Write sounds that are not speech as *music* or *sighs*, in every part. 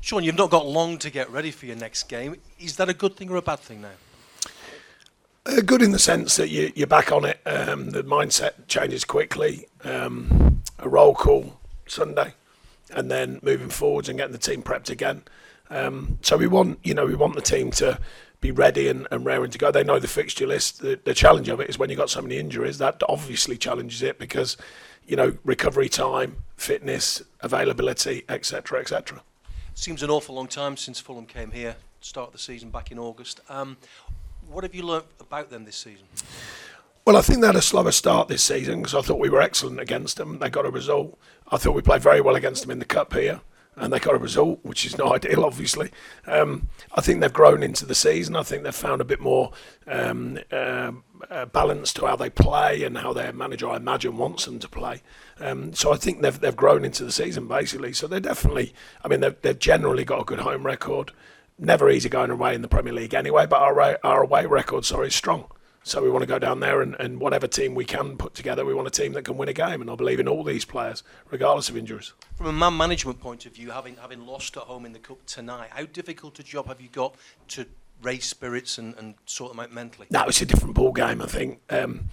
Sean, you've not got long to get ready for your next game. Is that a good thing or a bad thing now? Uh, good in the sense that you, you're back on it. Um, the mindset changes quickly. Um, a roll call Sunday, and then moving forwards and getting the team prepped again. Um, so we want, you know, we want the team to be ready and, and raring to go. They know the fixture list. The, the challenge of it is when you've got so many injuries, that obviously challenges it because, you know, recovery time, fitness, availability, etc., etc. Seems an awful long time since Fulham came here, start the season back in August. Um, what have you learnt about them this season? Well, I think they had a slower start this season because I thought we were excellent against them. They got a result. I thought we played very well against them in the cup here, and they got a result, which is not *laughs* ideal, obviously. Um, I think they've grown into the season. I think they've found a bit more um, uh, uh, balance to how they play and how their manager, I imagine, wants them to play. Um, so I think they've they've grown into the season basically. So they're definitely. I mean, they've, they've generally got a good home record. Never easy going away in the Premier League anyway, but our our away record, sorry, is strong. So we want to go down there and, and whatever team we can put together, we want a team that can win a game. And I believe in all these players, regardless of injuries. From a man management point of view, having having lost at home in the cup tonight, how difficult a job have you got to raise spirits and, and sort them out mentally? No, it's a different ball game. I think um,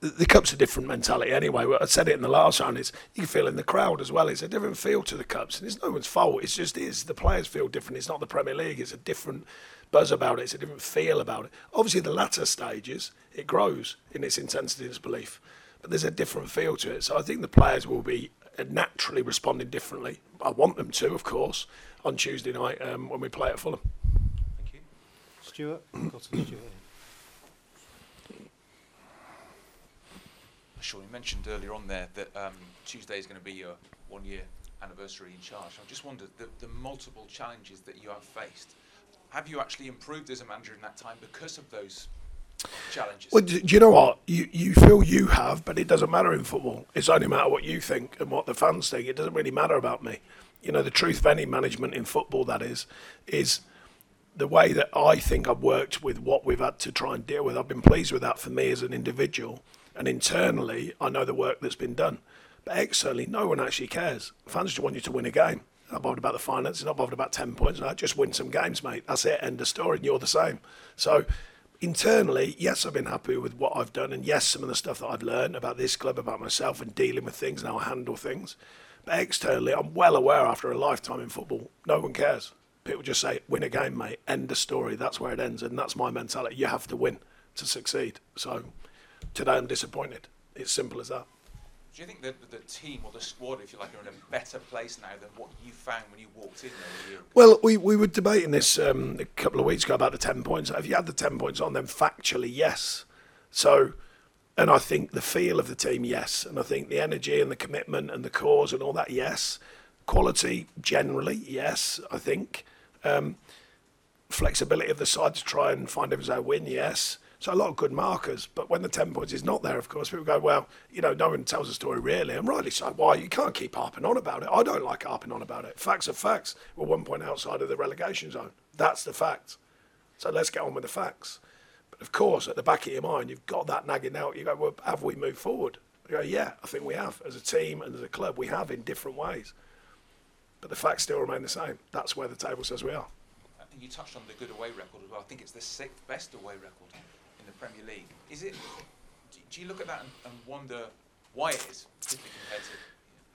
the, the cup's a different mentality anyway. I said it in the last round. Is you can feel in the crowd as well. It's a different feel to the cups, and it's no one's fault. It's just is the players feel different. It's not the Premier League. It's a different buzz about it. It's a different feel about it. Obviously, the latter stages it grows in its intensity and its belief, but there's a different feel to it. So I think the players will be naturally responding differently. I want them to, of course, on Tuesday night um, when we play at Fulham. Thank you. Stuart, got to Stuart. Sean, you mentioned earlier on there that um, Tuesday is going to be your one year anniversary in charge. I just wondered the, the multiple challenges that you have faced. Have you actually improved as a manager in that time because of those challenges? Well, do, do you know what? You you feel you have, but it doesn't matter in football. It's only matter what you think and what the fans think. It doesn't really matter about me. You know, the truth of any management in football, that is, is the way that I think I've worked with what we've had to try and deal with. I've been pleased with that for me as an individual. And internally, I know the work that's been done. But externally, no one actually cares. Fans just want you to win a game. Not bothered about the finances, not bothered about 10 points. No, just win some games, mate. That's it. End of story. And you're the same. So internally, yes, I've been happy with what I've done. And yes, some of the stuff that I've learned about this club, about myself, and dealing with things and how I handle things. But externally, I'm well aware after a lifetime in football, no one cares. People just say, win a game, mate. End of story. That's where it ends. And that's my mentality. You have to win to succeed. So today I'm disappointed. It's simple as that. Do you think that the team or the squad, if you like, are in a better place now than what you found when you walked in there? Well, we, we were debating this um, a couple of weeks ago about the 10 points. If you had the 10 points on, then factually, yes. So, and I think the feel of the team, yes. And I think the energy and the commitment and the cause and all that, yes. Quality, generally, yes, I think. Um, flexibility of the side to try and find if a win, yes. So a lot of good markers. But when the 10 points is not there, of course, people go, well, you know, no one tells a story really. And rightly so. Why? You can't keep harping on about it. I don't like harping on about it. Facts are facts. We're one point outside of the relegation zone. That's the fact. So let's get on with the facts. But of course, at the back of your mind, you've got that nagging out. You go, well, have we moved forward? You go, yeah, I think we have. As a team and as a club, we have in different ways. But the facts still remain the same. That's where the table says we are. You touched on the good away record as well. I think it's the sixth best away record the Premier League. Is it? do- you look at that and, and wonder why it is, particularly to?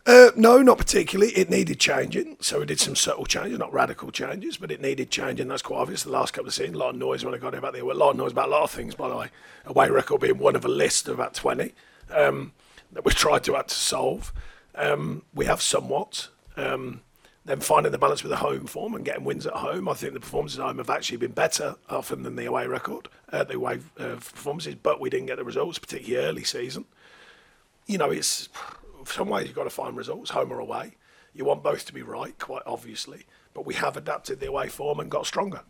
Uh, no, not particularly. It needed changing, so we did some subtle changes, not radical changes, but it needed changing. That's quite obvious. The last couple of seasons, a lot of noise when I got here about the a lot of noise about a lot of things. By the way, away record being one of a list of about twenty um, that we tried to have to solve. Um, we have somewhat. Um, then finding the balance with the home form and getting wins at home. I think the performances at home have actually been better often than the away record, uh, the away uh, performances, but we didn't get the results, particularly early season. You know, it's *sighs* some ways you've got to find results, home or away. You want both to be right, quite obviously. But we have adapted the away form and got stronger.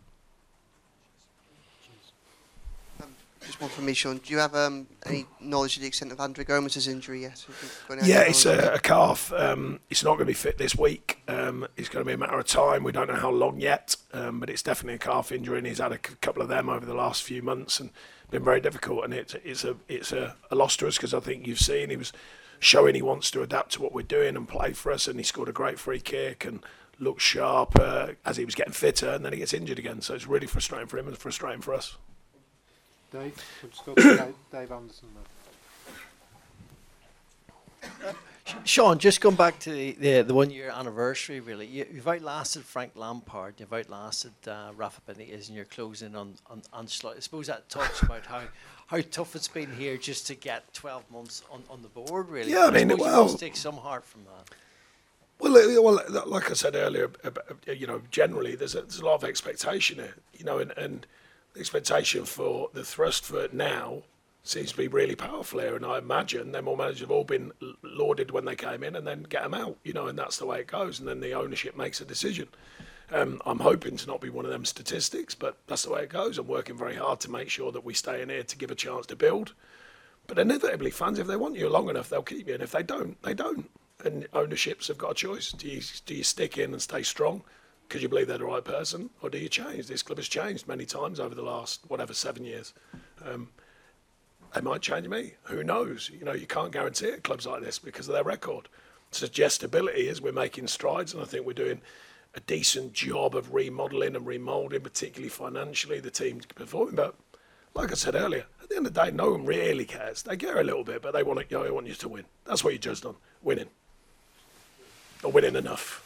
Just one from me, Sean. Do you have um, any knowledge of the extent of André Gomes's injury yet? Have you got any Yeah, it's a, a calf. Um, it's not going to be fit this week. Um, it's going to be a matter of time. We don't know how long yet, um, but it's definitely a calf injury, and he's had a c- couple of them over the last few months, and been very difficult. And it's it's a it's a, a loss to us because I think you've seen he was showing he wants to adapt to what we're doing and play for us, and he scored a great free kick and looked sharp uh, as he was getting fitter, and then he gets injured again. So it's really frustrating for him and frustrating for us. Dave, we'll just go to Dave, Dave Anderson. now. Sean, just going back to the, the, the one year anniversary, really, you, you've outlasted Frank Lampard, you've outlasted uh, Rafa Benitez, and you're closing on, on, on Slot. I suppose that talks about how, how tough it's been here just to get 12 months on, on the board, really. Yeah, I mean, suppose well- you must take some heart from that. Well, well, like I said earlier, you know, generally there's a, there's a lot of expectation here, you know, and, and the expectation for the thrust for now seems to be really powerful here. And I imagine them all managers have all been lauded when they came in and then get them out, you know, and that's the way it goes. And then the ownership makes a decision. Um, I'm hoping to not be one of them statistics, but that's the way it goes. I'm working very hard to make sure that we stay in here to give a chance to build. But inevitably, fans, if they want you long enough, they'll keep you, and if they don't, they don't. And ownerships have got a choice: do you do you stick in and stay strong because you believe they're the right person, or do you change? This club has changed many times over the last whatever seven years. Um, they might change me. Who knows? You know, you can't guarantee it. Clubs like this because of their record. Suggestibility is we're making strides, and I think we're doing a decent job of remodelling and remoulding, particularly financially. The team's performing, but like I said earlier, at the end of the day, no one really cares. They care a little bit, but they want you know, they want you to win. That's what you're judged on, winning. Or winning enough.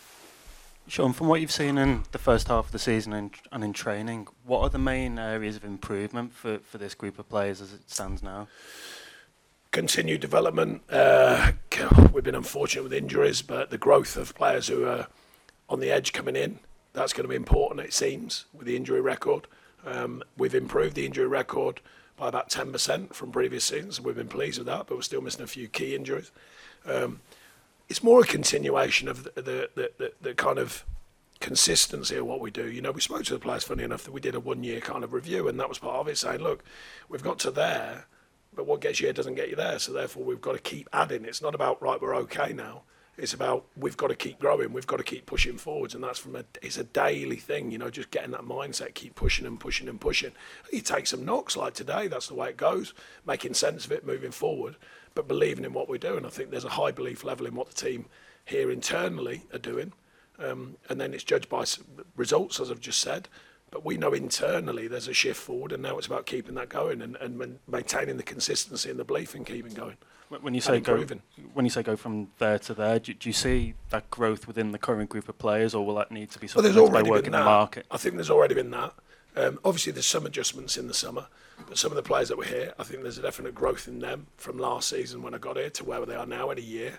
Sean, from what you've seen in the first half of the season and, and in training, what are the main areas of improvement for, for this group of players as it stands now? Continued development. Uh, we've been unfortunate with injuries, but the growth of players who are on the edge coming in, that's going to be important, it seems, with the injury record. Um, we've improved the injury record by about 10% from previous seasons. We've been pleased with that, but we're still missing a few key injuries. Um, it's more a continuation of the, the, the, the, kind of consistency of what we do. You know, we spoke to the players, funny enough, that we did a one year kind of review, and that was part of it, saying, look, we've got to there, but what gets you here doesn't get you there. So therefore, we've got to keep adding. It's not about, right, we're okay now. It's about we've got to keep growing, we've got to keep pushing forwards, and that's from a it's a daily thing, you know, just getting that mindset, keep pushing and pushing and pushing. You take some knocks like today, that's the way it goes, making sense of it, moving forward, but believing in what we do. And I think there's a high belief level in what the team here internally are doing, um, and then it's judged by results, as I've just said. But we know internally there's a shift forward, and now it's about keeping that going and, and maintaining the consistency and the belief in keeping going. Wh- When you say go, when you say go from there to there, do, do you see that growth within the current group of players, or will that need to be Well, there's supplemented by working the market? I think there's already been that. Um, obviously, there's some adjustments in the summer, but some of the players that were here, I think there's a definite growth in them from last season when I got here to where they are now in a year.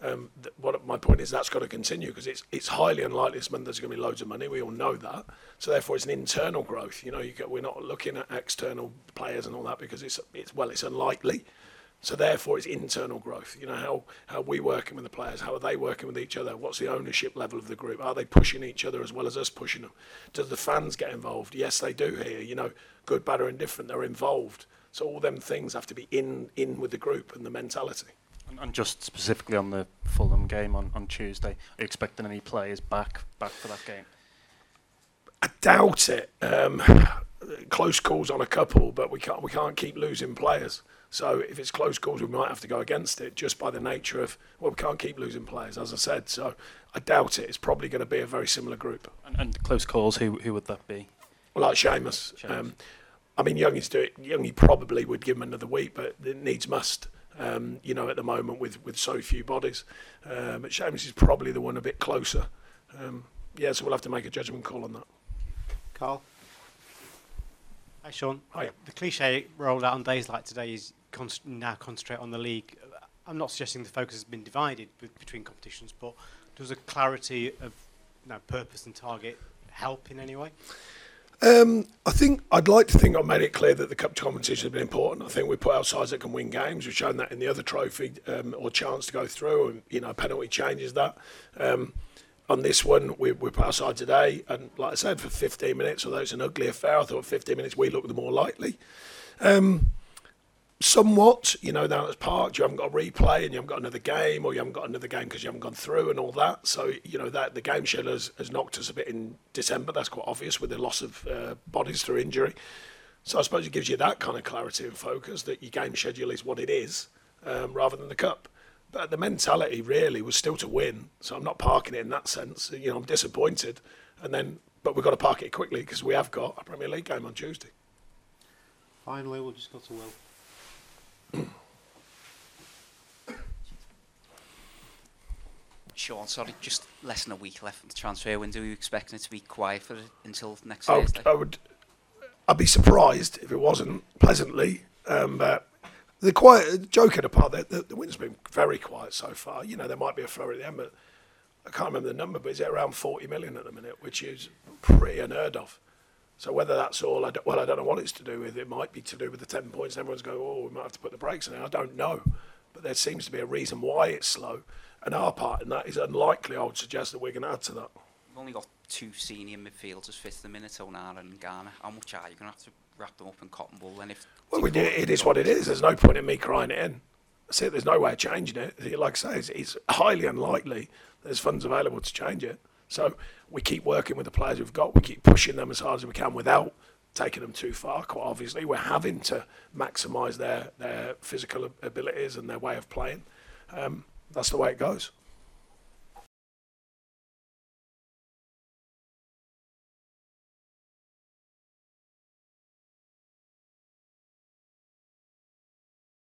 Um, th- what my point is that's got to continue because it's it's highly unlikely this month there's going to be loads of money. We all know that. So therefore, it's an internal growth. You know, you get, we're not looking at external players and all that because it's it's well, it's unlikely. So therefore, it's internal growth. You know how how are we working with the players? How are they working with each other? What's the ownership level of the group? Are they pushing each other as well as us pushing them? Does the fans get involved? Yes, they do here. You know, good, bad, or indifferent, they're involved. So all them things have to be in in with the group and the mentality. And, and just specifically on the Fulham game on, on Tuesday, are you expecting any players back back for that game? I doubt it. Um, close calls on a couple, but we can't we can't keep losing players. So if it's close calls, we might have to go against it just by the nature of well, we can't keep losing players, as I said. So I doubt it. It's probably going to be a very similar group. And, and close calls, who who would that be? Well, like Seamus. Seamus. Um, I mean, Youngies do it. Youngie probably would give him another week, but it needs must. Um, you know, at the moment with, with so few bodies, um, but Seamus is probably the one a bit closer. Um, yeah, so we'll have to make a judgment call on that. Carl. Hi, Sean. Hi. The cliche rolled out on days like today is con- now concentrate on the league. I'm not suggesting the focus has been divided be- between competitions, but does a clarity of you know, purpose and target help in any way? Um, I think I'd like to think I've made it clear that the cup competition has been important. I think we put out sides that can win games. We've shown that in the other trophy um, or chance to go through, and you know, penalty changes that. Um, on this one, we, we put our side today, and like I said, for 15 minutes, although it's an ugly affair, I thought 15 minutes we looked the more likely. Um, somewhat, you know, now it's parked, you haven't got a replay and you haven't got another game, or you haven't got another game because you haven't gone through and all that. So, you know, that the game schedule has, has knocked us a bit in December. That's quite obvious with the loss of uh, bodies through injury. So I suppose it gives you that kind of clarity and focus that your game schedule is what it is, um, rather than the cup. But the mentality really was still to win. So I'm not parking it in that sense. You know, I'm disappointed, and then but we've got to park it quickly because we have got a Premier League game on Tuesday. Finally, we'll just go to Will. Sean, sorry, just less than a week left in the transfer window. Are you expecting it to be quiet for until next I would, Thursday? I would, I'd be surprised if it wasn't pleasantly. Um, but the quiet, joking apart, the, the, the wind's been very quiet so far. You know, there might be a flurry at the end, but I can't remember the number, but it's around 40 million at the minute, which is pretty unheard of. So whether that's all, I well, I don't know what it's to do with. It might be to do with the 10 points. Everyone's going, oh, we might have to put the brakes on. I don't know. But there seems to be a reason why it's slow. And our part in that is unlikely, I would suggest, that we're going to add to that. We've only got two senior midfielders fit at the minute, Onana and Gana. How much are you going to have to wrap them up in cotton wool then? If Well, we it is what it is. There's no point in me crying it in. That's it. There's no way of changing it. Like I say, it's, it's highly unlikely there's funds available to change it. So we keep working with the players we've got. We keep pushing them as hard as we can without taking them too far. Quite obviously, we're having to maximise their their physical abilities and their way of playing. Um, that's the way it goes.